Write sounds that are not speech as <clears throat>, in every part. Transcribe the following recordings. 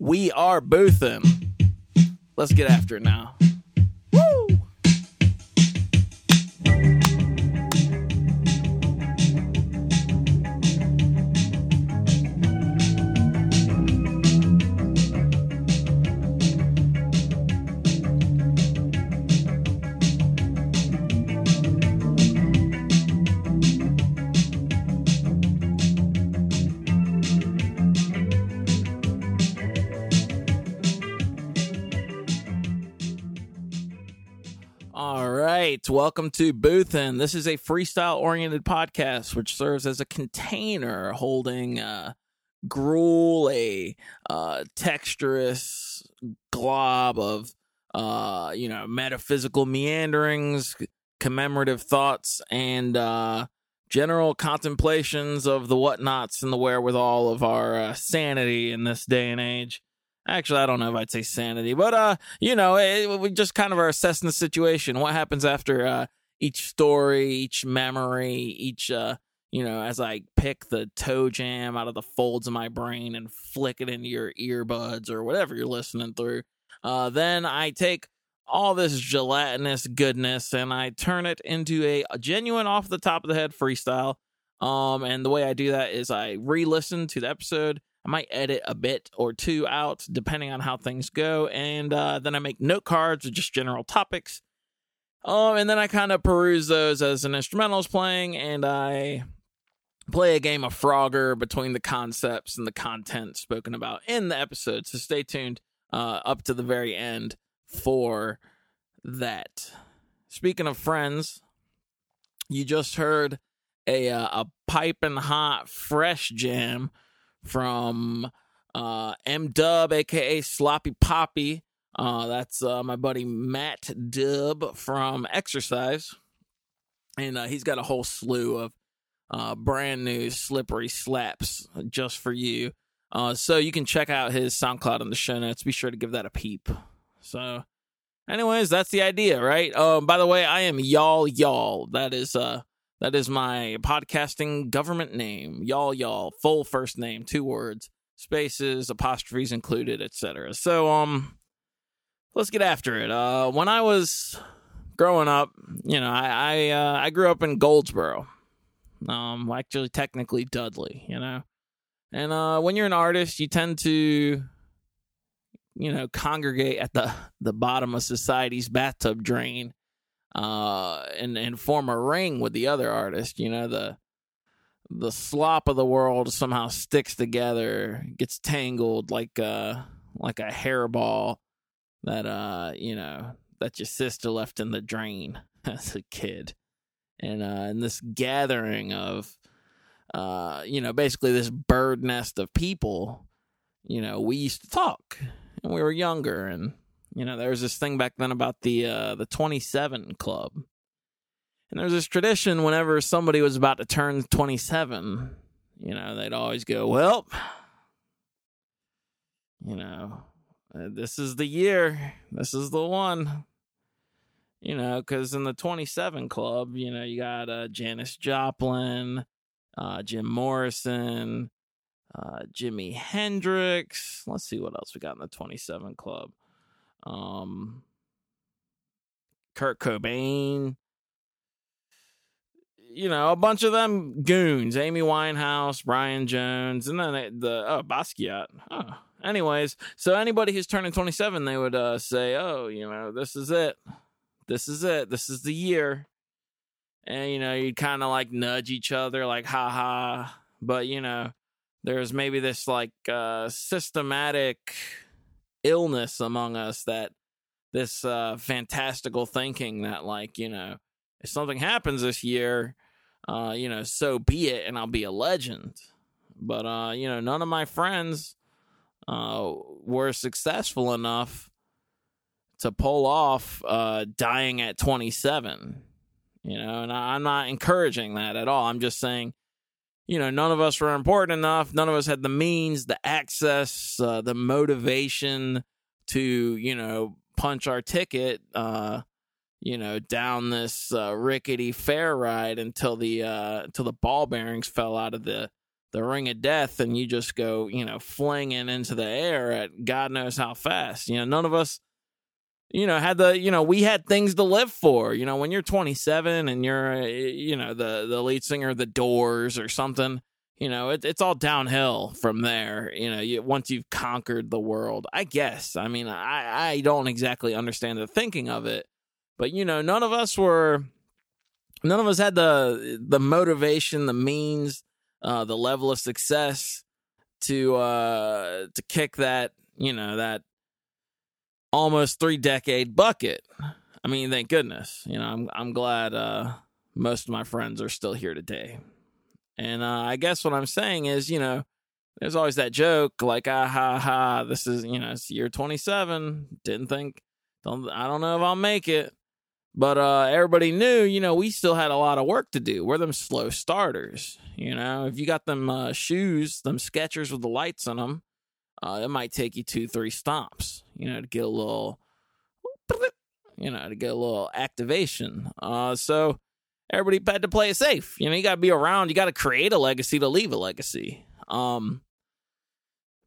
We are Boothin. Let's get after it now. Welcome to Boothin. This is a freestyle-oriented podcast which serves as a container holding uh, gruel, a uh, texturous glob of uh, you know metaphysical meanderings, commemorative thoughts, and uh, general contemplations of the whatnots and the wherewithal of our uh, sanity in this day and age. Actually, I don't know if I'd say sanity, but uh, you know, it, we just kind of are assessing the situation. What happens after uh, each story, each memory, each uh, you know, as I pick the toe jam out of the folds of my brain and flick it into your earbuds or whatever you're listening through. Uh, then I take all this gelatinous goodness and I turn it into a, a genuine off the top of the head freestyle. Um, and the way I do that is I re-listen to the episode. I might edit a bit or two out depending on how things go, and uh, then I make note cards with just general topics. Um, and then I kind of peruse those as an instrumental is playing, and I play a game of Frogger between the concepts and the content spoken about in the episode. So stay tuned uh, up to the very end for that. Speaking of friends, you just heard a uh, a piping hot fresh jam from uh, M Dub, aka Sloppy Poppy. Uh, that's uh, my buddy Matt Dub from Exercise, and uh, he's got a whole slew of uh, brand new slippery slaps just for you. Uh, so you can check out his SoundCloud in the show notes. Be sure to give that a peep. So, anyways, that's the idea, right? Um, by the way, I am y'all y'all. That is uh that is my podcasting government name. Y'all y'all. Full first name, two words, spaces, apostrophes included, etc. So um let's get after it. Uh when I was growing up, you know, I I uh, I grew up in Goldsboro. Um actually technically Dudley, you know. And uh when you're an artist, you tend to you know, congregate at the the bottom of society's bathtub drain uh, and and form a ring with the other artist. You know, the the slop of the world somehow sticks together, gets tangled like uh like a hairball that uh you know that your sister left in the drain <laughs> as a kid, and uh, and this gathering of uh you know basically this bird nest of people. You know, we used to talk and we were younger and you know, there was this thing back then about the uh, the 27 club. And there was this tradition whenever somebody was about to turn 27, you know, they'd always go, "Well, you know, uh, this is the year. This is the one." You know, cuz in the 27 club, you know, you got uh, Janis Joplin, uh, Jim Morrison, uh, Jimi Hendrix. Let's see what else we got in the 27 club um, Kurt Cobain, you know, a bunch of them goons, Amy Winehouse, Brian Jones, and then the oh Basquiat. Oh. Anyways, so anybody who's turning 27, they would uh, say, "Oh, you know, this is it. This is it. This is the year." And you know, you'd kind of like nudge each other, like "ha ha," but you know, there's maybe this like uh, systematic illness among us that this uh, fantastical thinking that like you know if something happens this year uh, you know so be it and i'll be a legend. But uh, you know none of my friends uh, were successful enough to pull off uh, dying at 27 you know and i'm not encouraging that at all. I'm just saying you know, none of us were important enough. None of us had the means, the access, uh, the motivation to, you know, punch our ticket, uh, you know, down this uh, rickety fair ride until the uh, until the ball bearings fell out of the the ring of death and you just go, you know, flinging into the air at God knows how fast. You know, none of us, you know, had the, you know, we had things to live for. You know, when you're 27 and you're, uh, you know, the the lead singer of the Doors or something, you know, it, it's all downhill from there. You know, you, once you've conquered the world, I guess. I mean, I I don't exactly understand the thinking of it, but you know, none of us were, none of us had the the motivation, the means uh, the level of success to uh, to kick that you know that almost three decade bucket. I mean, thank goodness. You know, I'm I'm glad uh, most of my friends are still here today. And uh, I guess what I'm saying is, you know, there's always that joke like, ah ha ha, this is you know, it's year 27. Didn't think, don't I don't know if I'll make it. But uh, everybody knew, you know, we still had a lot of work to do. We're them slow starters. You know, if you got them uh, shoes, them Skechers with the lights on them, uh, it might take you two, three stomps, you know, to get a little, you know, to get a little activation. Uh, so everybody had to play it safe. You know, you got to be around. You got to create a legacy to leave a legacy. Um,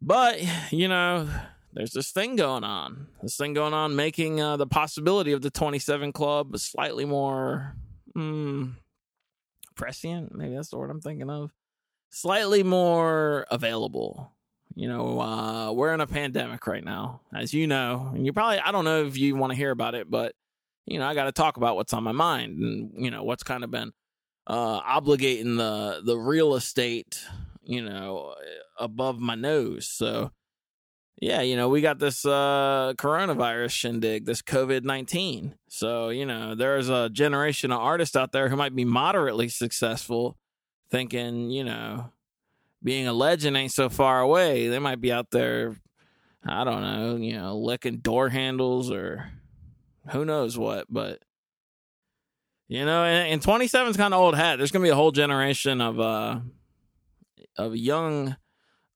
but you know, there's this thing going on. This thing going on, making uh, the possibility of the 27 club slightly more mm, prescient. Maybe that's the word I'm thinking of. Slightly more available. You know, uh, we're in a pandemic right now, as you know, and you probably, I don't know if you want to hear about it, but, you know, I got to talk about what's on my mind and, you know, what's kind of been uh, obligating the, the real estate, you know, above my nose. So, yeah, you know, we got this uh, coronavirus shindig, this COVID 19. So, you know, there's a generation of artists out there who might be moderately successful thinking, you know, being a legend ain't so far away. They might be out there, I don't know, you know, licking door handles or who knows what, but. You know, and, and 27 is kind of old hat. There's to be a whole generation of uh of young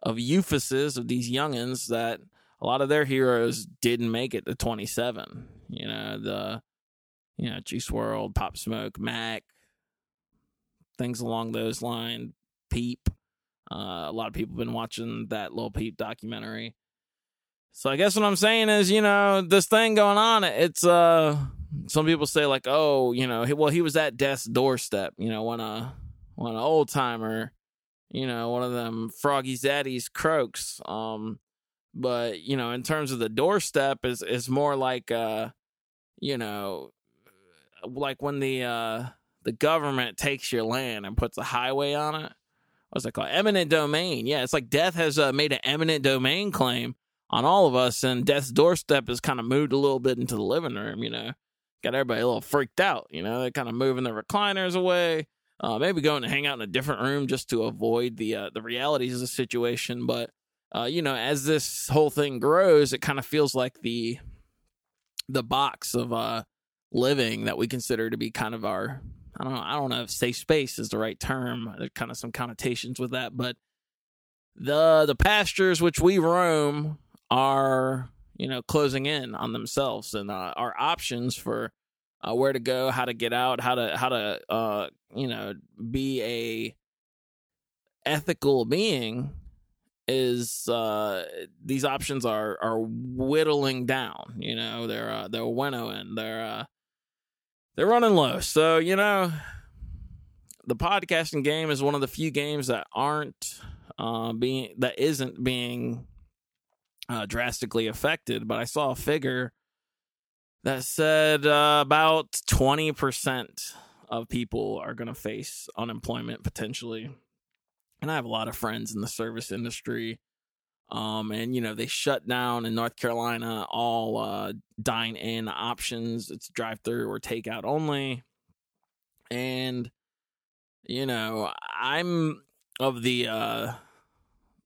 of euphuses of these youngins that a lot of their heroes didn't make it to 27. You know, the, you know, Juice WRLD, Pop Smoke, Mac, things along those lines, Peep. Uh, a lot of people have been watching that Lil Peep documentary. So I guess what I'm saying is, you know, this thing going on, it's, uh, some people say like, oh, you know, well, he was at death's doorstep, you know, when a, when an old timer, you know, one of them Froggy Zaddy's croaks. Um, but you know, in terms of the doorstep, is is more like uh, you know, like when the uh the government takes your land and puts a highway on it. What's it called? Eminent domain. Yeah, it's like death has uh, made an eminent domain claim on all of us, and death's doorstep has kind of moved a little bit into the living room. You know, got everybody a little freaked out. You know, they're kind of moving the recliners away uh, maybe going to hang out in a different room just to avoid the uh, the realities of the situation. But uh, you know, as this whole thing grows, it kind of feels like the the box of uh, living that we consider to be kind of our I don't know I don't know if safe space is the right term. There's kind of some connotations with that, but the the pastures which we roam are you know closing in on themselves and uh, our options for uh, where to go, how to get out, how to how to uh, you know be a ethical being is uh, these options are are whittling down. You know, they're uh, they're winnowing, they're uh, they're running low. So you know, the podcasting game is one of the few games that aren't uh, being that isn't being uh, drastically affected. But I saw a figure that said uh, about 20% of people are going to face unemployment potentially. And I have a lot of friends in the service industry. Um, and you know, they shut down in North Carolina all uh, dine in options. It's drive through or takeout only. And you know, I'm of the uh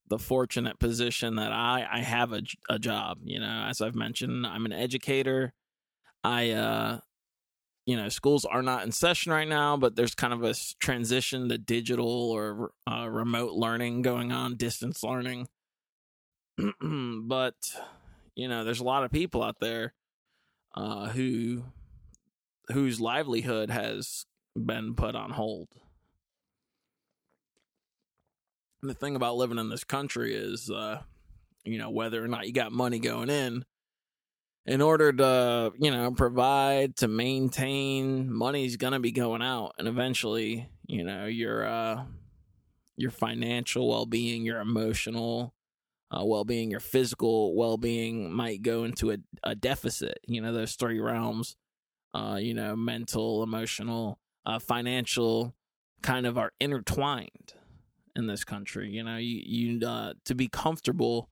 the fortunate position that I I have a, a job, you know, as I've mentioned, I'm an educator. I, uh, you know, schools are not in session right now, but there's kind of a transition to digital or uh, remote learning going on, distance learning. <clears throat> but, you know, there's a lot of people out there uh, who whose livelihood has been put on hold. the thing about living in this country is, uh, you know, whether or not you got money going in, in order to, you know, provide, to maintain, money's to be going out. And eventually, you know, your, uh, your financial well being, your emotional uh, well being, your physical well being might go into a, a deficit. You know, those three realms, uh, you know, mental, emotional, uh, financial kind of are intertwined in this country. You know, you you uh, to be comfortable,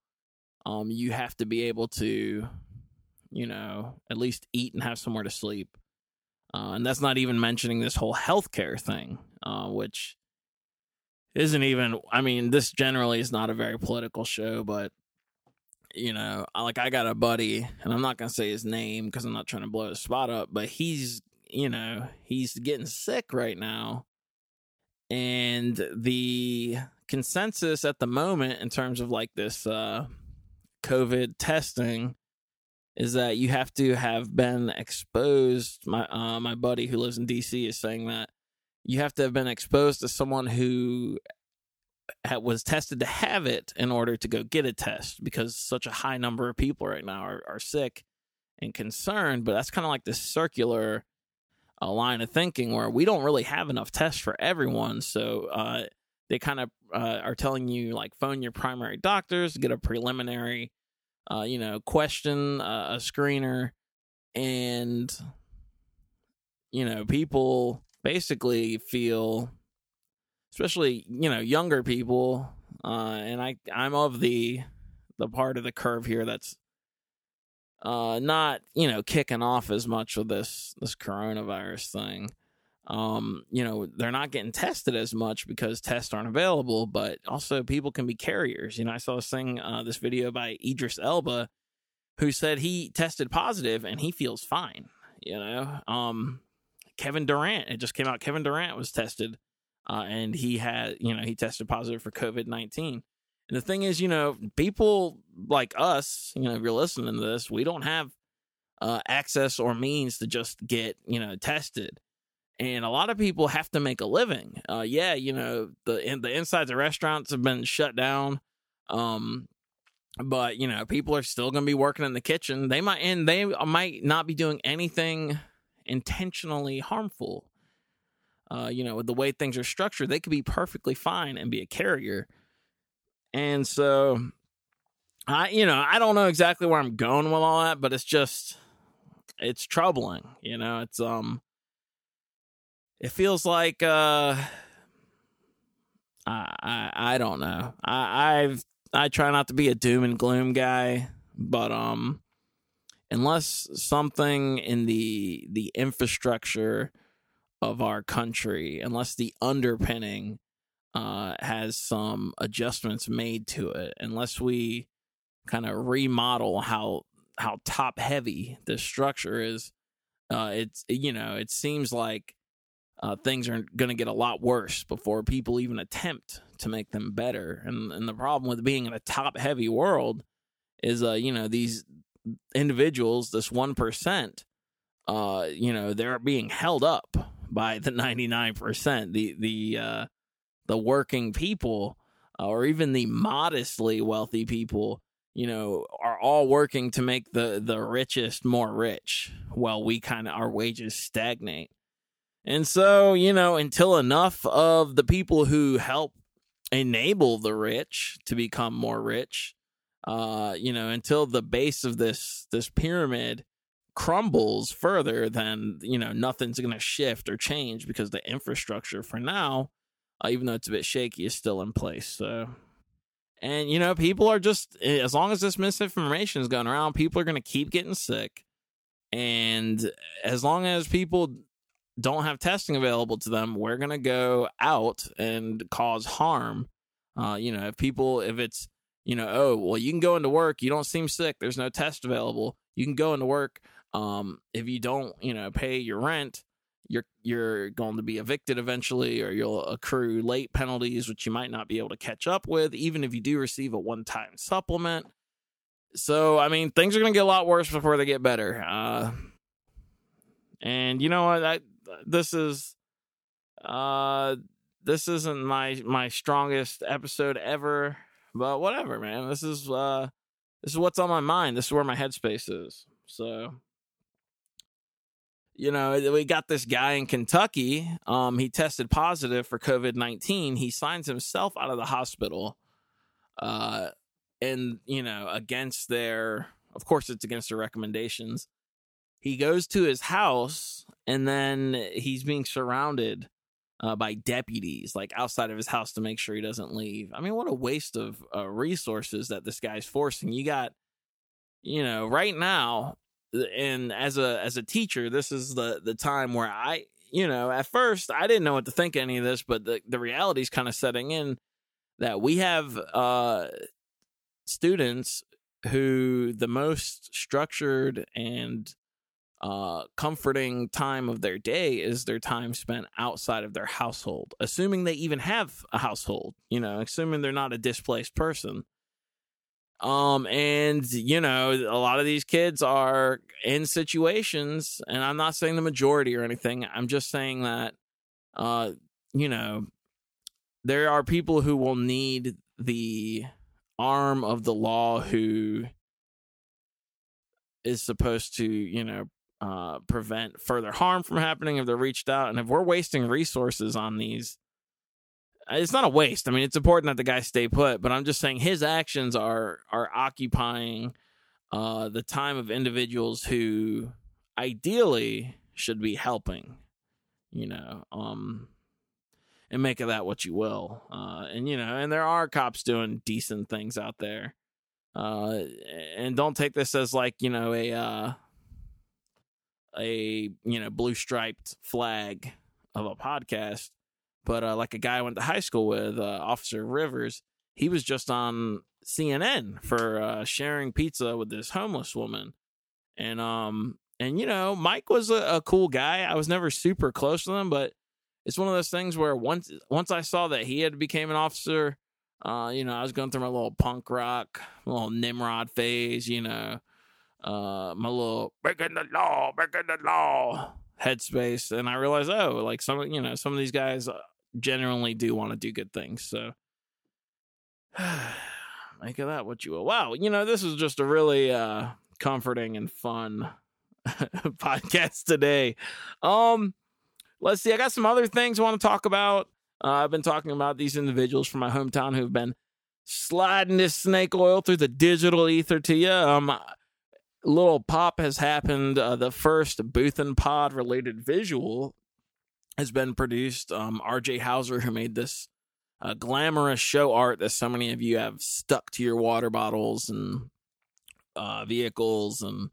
um, you have to be able to, you know, at least eat and have somewhere to sleep. Uh, and that's not even mentioning this whole healthcare thing, uh, which isn't even. I mean, this generally is not a very political show, but you know, like I got a buddy, and I'm not gonna say his name because I'm not trying to blow his spot up, but he's, you know, he's getting sick right now and the consensus at the moment in terms of like this uh, COVID testing is that you have to have been exposed. My uh, my buddy who lives in DC is saying that you have to have been exposed to someone who was tested to have it in order to go get a test because such a high number of people right now are, are sick and concerned. But that's kind of like this circular a line of thinking where we don't really have enough tests for everyone. So uh, they kind of uh, are telling you like phone your primary doctors, get a preliminary, uh, you know, question uh, a screener, and you know people basically feel, especially you know younger people, uh, and I I'm of the the part of the curve here that's uh, not you know kicking off as much with this this coronavirus thing. Um, you know they're not getting tested as much because tests aren't available, but also people can be carriers. You know, I saw this thing, uh, this video by Idris Elba, who said he tested positive and he feels fine. You know, um, Kevin Durant, it just came out. Kevin Durant was tested, uh, and he had you know he tested positive for COVID nineteen. And the thing is, you know, people like us, you know, if you're listening to this, we don't have uh, access or means to just get, you know, tested. And a lot of people have to make a living. Uh, yeah, you know, the in, the insides of restaurants have been shut down. Um, but you know, people are still going to be working in the kitchen. They might and they might not be doing anything intentionally harmful. Uh, you know, with the way things are structured, they could be perfectly fine and be a carrier. And so I you know, I don't know exactly where I'm going with all that, but it's just it's troubling, you know, it's um it feels like uh I I, I don't know. I I've I try not to be a doom and gloom guy, but um unless something in the the infrastructure of our country, unless the underpinning uh, has some adjustments made to it, unless we kind of remodel how how top heavy this structure is. Uh, it's you know it seems like uh, things are going to get a lot worse before people even attempt to make them better. And and the problem with being in a top heavy world is uh you know these individuals, this one percent, uh you know they're being held up by the <laughs> ninety nine percent. The the uh the working people uh, or even the modestly wealthy people you know are all working to make the the richest more rich while we kind of our wages stagnate and so you know until enough of the people who help enable the rich to become more rich uh you know until the base of this this pyramid crumbles further then you know nothing's going to shift or change because the infrastructure for now uh, even though it's a bit shaky, is still in place. So, and you know, people are just eh, as long as this misinformation is going around, people are going to keep getting sick, and as long as people don't have testing available to them, we're going to go out and cause harm. Uh, you know, if people, if it's, you know, oh, well, you can go into work, you don't seem sick, there's no test available, you can go into work. Um, if you don't, you know, pay your rent, you're you're going to be evicted eventually or you'll accrue late penalties which you might not be able to catch up with even if you do receive a one-time supplement so i mean things are going to get a lot worse before they get better uh, and you know what I, this is uh this isn't my my strongest episode ever, but whatever, man. This is uh this is what's on my mind. This is where my headspace is. So you know, we got this guy in Kentucky. Um, he tested positive for COVID nineteen. He signs himself out of the hospital, uh, and you know, against their, of course, it's against their recommendations. He goes to his house, and then he's being surrounded uh, by deputies, like outside of his house, to make sure he doesn't leave. I mean, what a waste of uh, resources that this guy's forcing. You got, you know, right now and as a as a teacher, this is the the time where I, you know, at first I didn't know what to think of any of this, but the the reality is kind of setting in that we have uh students who the most structured and uh, comforting time of their day is their time spent outside of their household, assuming they even have a household, you know, assuming they're not a displaced person. Um, and you know, a lot of these kids are in situations, and I'm not saying the majority or anything. I'm just saying that, uh, you know, there are people who will need the arm of the law who is supposed to, you know, uh, prevent further harm from happening if they're reached out. And if we're wasting resources on these it's not a waste. I mean, it's important that the guy stay put, but I'm just saying his actions are are occupying uh, the time of individuals who ideally should be helping. You know, um, and make of that what you will. Uh, and you know, and there are cops doing decent things out there. Uh, and don't take this as like you know a uh, a you know blue striped flag of a podcast but uh, like a guy I went to high school with, uh, Officer Rivers, he was just on CNN for uh, sharing pizza with this homeless woman, and um and you know Mike was a, a, cool guy. I was never super close to him, but it's one of those things where once once I saw that he had became an officer, uh, you know, I was going through my little punk rock, little Nimrod phase, you know, uh, my little breaking the law, breaking the law headspace, and I realized, oh, like some, you know, some of these guys genuinely do want to do good things. So <sighs> make of that what you will. Wow, you know, this is just a really uh comforting and fun <laughs> podcast today. Um let's see, I got some other things I want to talk about. Uh, I've been talking about these individuals from my hometown who've been sliding this snake oil through the digital ether to you. Um, little pop has happened. Uh, the first Boothin Pod related visual has been produced. Um, RJ Hauser, who made this uh, glamorous show art that so many of you have stuck to your water bottles and uh, vehicles and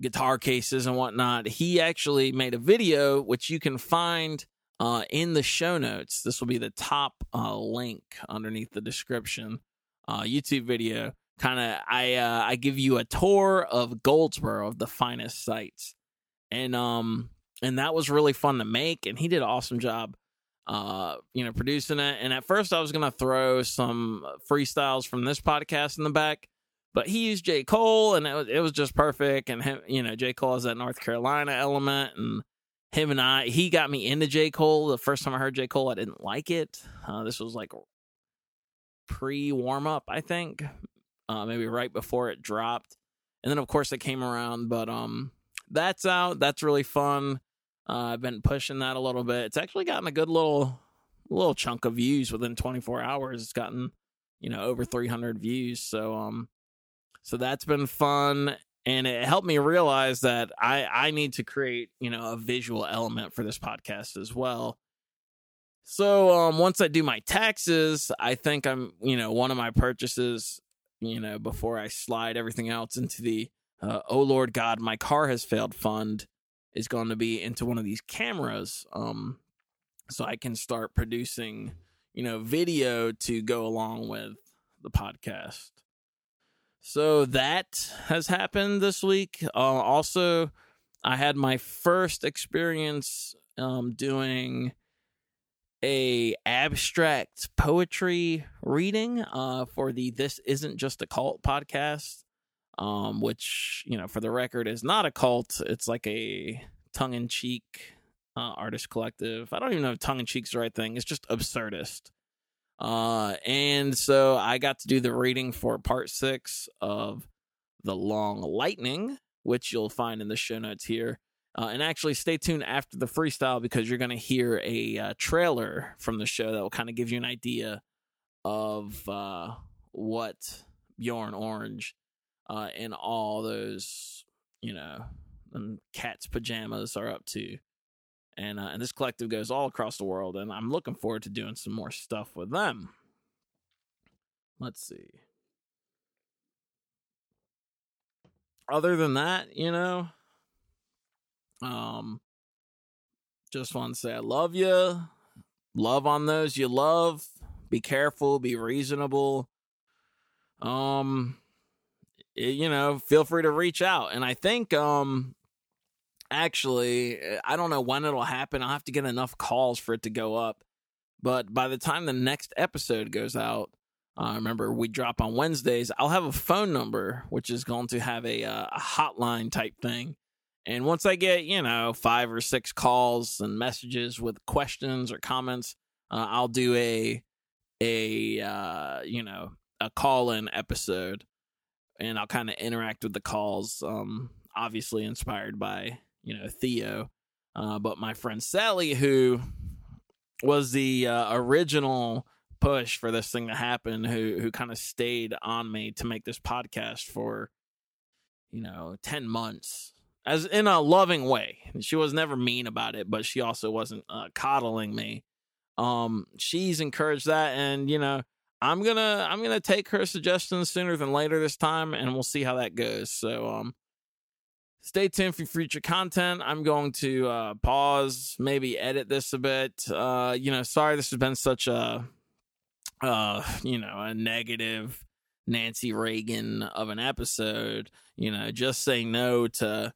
guitar cases and whatnot. He actually made a video which you can find uh, in the show notes. This will be the top uh, link underneath the description. Uh, YouTube video. Kind of, I uh, I give you a tour of Goldsboro, of the finest sites, and um, and that was really fun to make and he did an awesome job uh you know producing it. And at first i was gonna throw some freestyles from this podcast in the back but he used j. Cole and it was, it was just perfect. And him you know j. Cole has that north carolina element and him and i he got me into j. Cole. The first time i heard j. Cole i didn't like it. Uh, this was like pre warm up i think uh, maybe right before it dropped and then of course it came around but um that's out that's really fun uh, I've been pushing that a little bit. It's actually gotten a good little little chunk of views within 24 hours. It's gotten you know over 300 views. So um, so that's been fun, and it helped me realize that I I need to create you know a visual element for this podcast as well. So um, once I do my taxes, I think I'm you know one of my purchases you know before I slide everything else into the uh, oh Lord God, my car has failed fund is going to be into one of these cameras um so I can start producing, you know, video to go along with the podcast. So that has happened this week. Uh, also, I had my first experience um, doing a abstract poetry reading uh, for the "This Isn't Just a Cult" podcast um, which you know, for the record, is not a cult. It's like a tongue in cheek uh, artist collective. I don't even know if tongue in cheek's the right thing. It's just absurdist. Uh, and so I got to do the reading for part six of The Long Lightning, which you'll find in the show notes here. Uh, and actually, stay tuned after the freestyle because you're going to hear a uh, trailer from the show that will kind of give you an idea of uh, what Bjorn Orange uh, and all those, you know, cat's pajamas are up to and uh, and this collective goes all across the world, and I'm looking forward to doing some more stuff with them. Let's see. Other than that, you know, um, just want to say I love you. Love on those you love. Be careful. Be reasonable. Um, you know, feel free to reach out. And I think um actually, eh, I don't know when it'll happen. I'll have to get enough calls for it to go up. But by the time the next episode goes out, uh, remember we drop on Wednesdays. I'll have a phone number which is going to have a, uh, a hotline type thing. And once I get you know five or six calls and messages with questions or comments, uh, I'll do a a uh, you know a call in episode, and I'll kind of interact with the calls. Um, obviously inspired by you know Theo, uh, but my friend Sally, who was the uh, original push for this thing to happen, who who kind of stayed on me to make this podcast for you know ten months, as in a loving way. She was never mean about it, but she also wasn't uh, coddling me. Um, she's encouraged that, and you know. I'm gonna I'm gonna take her suggestions sooner than later this time, and we'll see how that goes. So um, stay tuned for future content. I'm going to uh, pause, maybe edit this a bit. Uh, you know, sorry this has been such a, uh, you know, a negative Nancy Reagan of an episode. You know, just say no to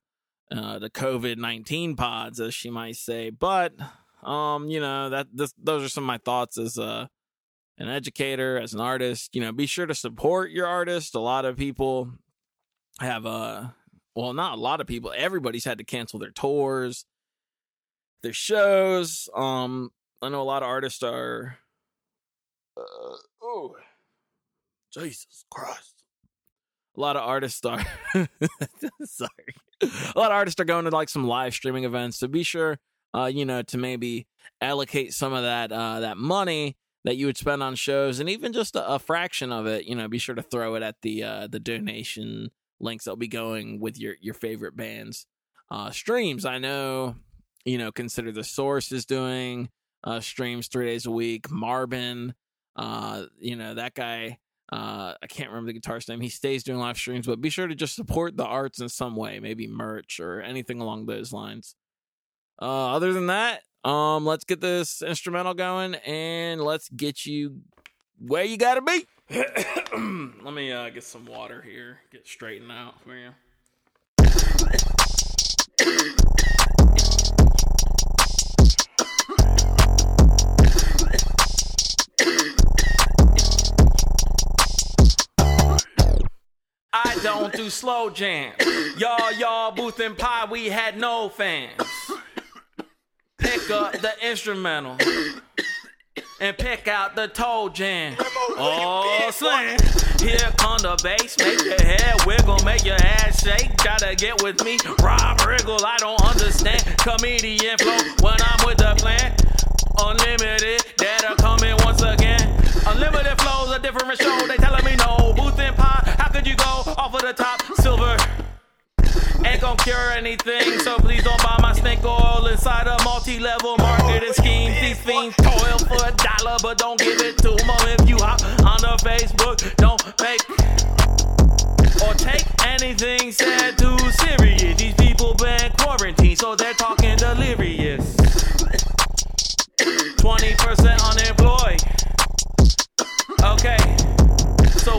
uh, the COVID nineteen pods, as she might say. But, um, you know, that this, those are some of my thoughts as a an educator, as an artist. You know, be sure to support your artist. A lot of people have uh well, not a lot of people. Everybody's had to cancel their tours, their shows. Um, I know a lot of artists are. Uh, oh, Jesus Christ! A lot of artists are. <laughs> sorry, a lot of artists are going to like some live streaming events. So be sure, uh, you know, to maybe allocate some of that uh, that money that you would spend on shows, and even just a, a fraction of it. You know, be sure to throw it at the uh, the donation links that'll be going with your your favorite bands uh streams i know you know consider the source is doing uh streams three days a week Marbin uh you know that guy uh i can't remember the guitarist name. He stays doing live streams but be sure to just support the arts in some way maybe merch or anything along those lines. Uh other than that um let's get this instrumental going and let's get you where you gotta be. <coughs> Let me uh, get some water here, get straightened out for you. I don't do slow jam. Y'all, y'all, Booth and Pie, we had no fans. Pick up the instrumental and pick out the toe jam. Oh, slam. Here come the bass, make your head wiggle, make your ass shake. Gotta get with me, Rob Riggle. I don't understand comedian flow when I'm with the plan. Unlimited, that data coming once again. Unlimited flows, a different show. They telling me no. Booth and pie, you go off of the top? Silver ain't gonna cure anything. So please don't buy my snake oil inside a multi-level marketing scheme. These fiends toil for a dollar, but don't give it to them. If you hop on the Facebook, don't make or take anything said too serious. These people been quarantined, so they're talking delirious. 20% unemployed. Okay.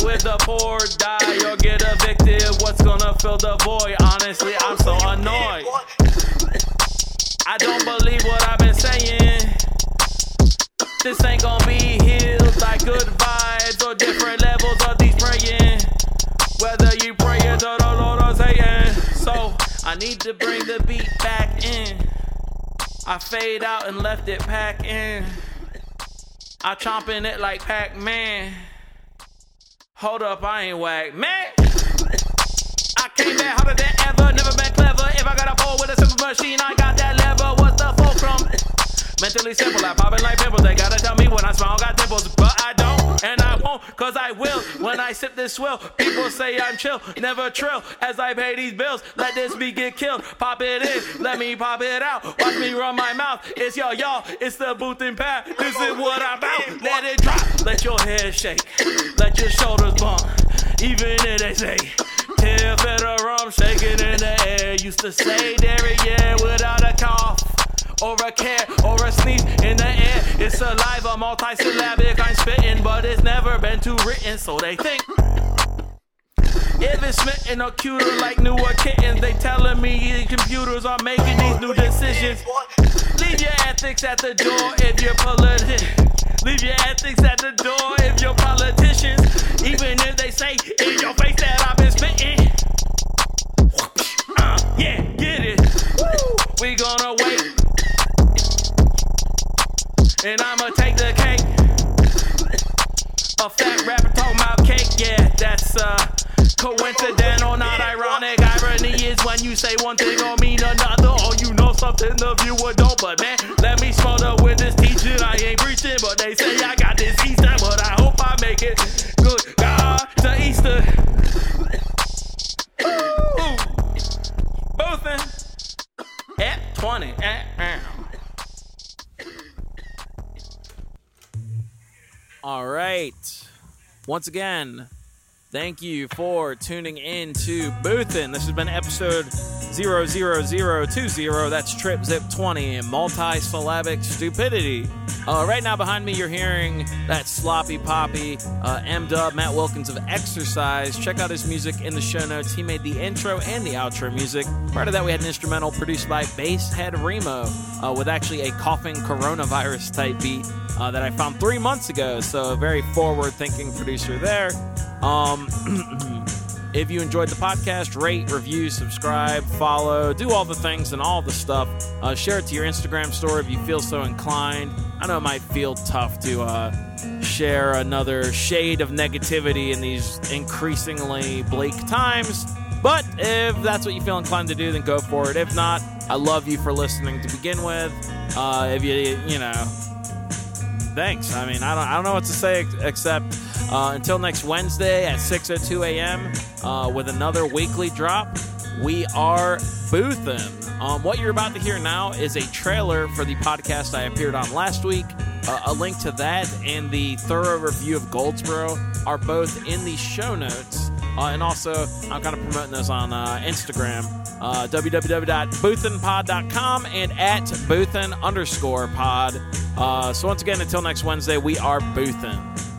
If the poor die or get evicted, what's gonna fill the void? Honestly, I'm so annoyed. I don't believe what I've been saying. This ain't gonna be healed like good vibes or different levels of these praying. Whether you praying to the Lord or Satan. So I need to bring the beat back in. I fade out and left it pack in. I chomping it like Pac Man. Hold up, I ain't whack. Man! I came back harder than ever, never been clever. If I got a bowl with a simple machine, I got that lever. What's the fulcrum? Mentally simple, I poppin' like pimples. They gotta tell me when I smile, got dimples, but I don't, and I won't, cause I will. When I sip this swill, people say I'm chill, never trill. As I pay these bills, let this be get killed. Pop it in, let me pop it out. Watch me run my mouth. It's y'all, y'all, it's the booth and pad. This is what I'm about. Let it drop, let your head shake, let your shoulders bump. Even if they say, Tell better rum shaking in the air. Used to say dairy, yeah, without a cough or a care or a sneeze in the air. It's saliva, multisyllabic. I'm spitting, but it's never been too written, so they think. If it's smitten or cuter like newer kittens, they telling me computers are making these new decisions. Leave your ethics at the door if you're politician. Leave your ethics at the door if you're politicians. Even if they say in your face that I've been spitting. Uh, yeah, get it. We gonna wait. And I'ma take the cake. A fat rapper talking about cake, yeah, that's uh coincidental, not ironic. Irony is when you say one thing or mean another, or you know something the viewer don't. But man, let me smother with this teaching. I Once again, thank you for tuning in to Boothin. This has been episode 00020. That's Trip Zip 20, multisyllabic stupidity. Uh, right now, behind me, you're hearing that sloppy poppy uh, M Dub, Matt Wilkins of Exercise. Check out his music in the show notes. He made the intro and the outro music. Prior to that, we had an instrumental produced by Basshead Remo uh, with actually a coughing coronavirus type beat uh, that I found three months ago. So, a very forward thinking producer there. Um, <clears throat> if you enjoyed the podcast, rate, review, subscribe, follow, do all the things and all the stuff. Uh, share it to your Instagram story if you feel so inclined. I know it might feel tough to uh, share another shade of negativity in these increasingly bleak times. But if that's what you feel inclined to do, then go for it. If not, I love you for listening to begin with. Uh, if you, you know, thanks. I mean, I don't, I don't know what to say except uh, until next Wednesday at 6:02 a.m. Uh, with another weekly drop. We are boothin'. Um, what you're about to hear now is a trailer for the podcast I appeared on last week. Uh, a link to that and the thorough review of Goldsboro are both in the show notes. Uh, and also, I'm kind of promoting those on uh, Instagram, uh, www.boothinpod.com and at boothin underscore pod. Uh, so once again, until next Wednesday, we are boothin'.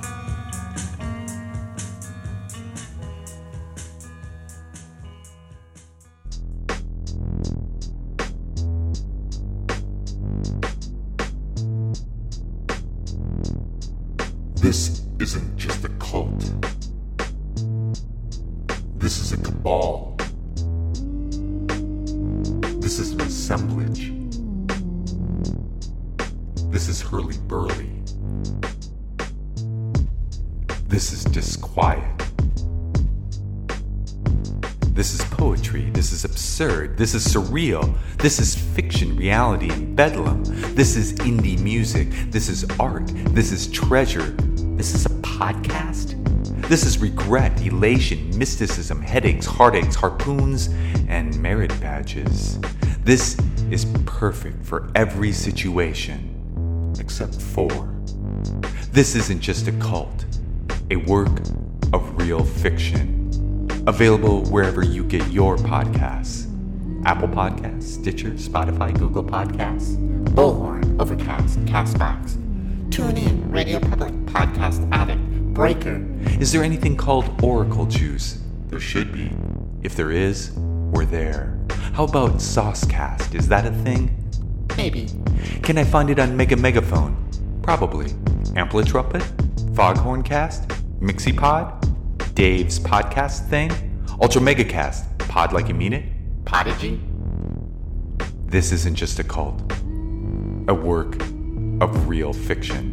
Isn't just a cult. This is a cabal. This is an assemblage. This is Hurly Burly. This is disquiet. This is poetry. This is absurd. This is surreal. This is fiction, reality, and bedlam. This is indie music. This is art. This is treasure. This is a podcast. This is regret, elation, mysticism, headaches, heartaches, harpoons, and merit badges. This is perfect for every situation, except four. This isn't just a cult, a work of real fiction. Available wherever you get your podcasts Apple Podcasts, Stitcher, Spotify, Google Podcasts, Bullhorn, Overcast, Castbox, TuneIn, Radio Public, Podcast Addict, Breaker. Is there anything called Oracle Juice? There should be. If there is, we're there. How about Saucecast? Is that a thing? Maybe. Can I find it on Mega Megaphone? Probably. Amplitrumpet? Foghorncast? Mixipod? Dave's podcast thing? Ultra Megacast? Pod like you mean it? Podigy? This isn't just a cult. a work of real fiction.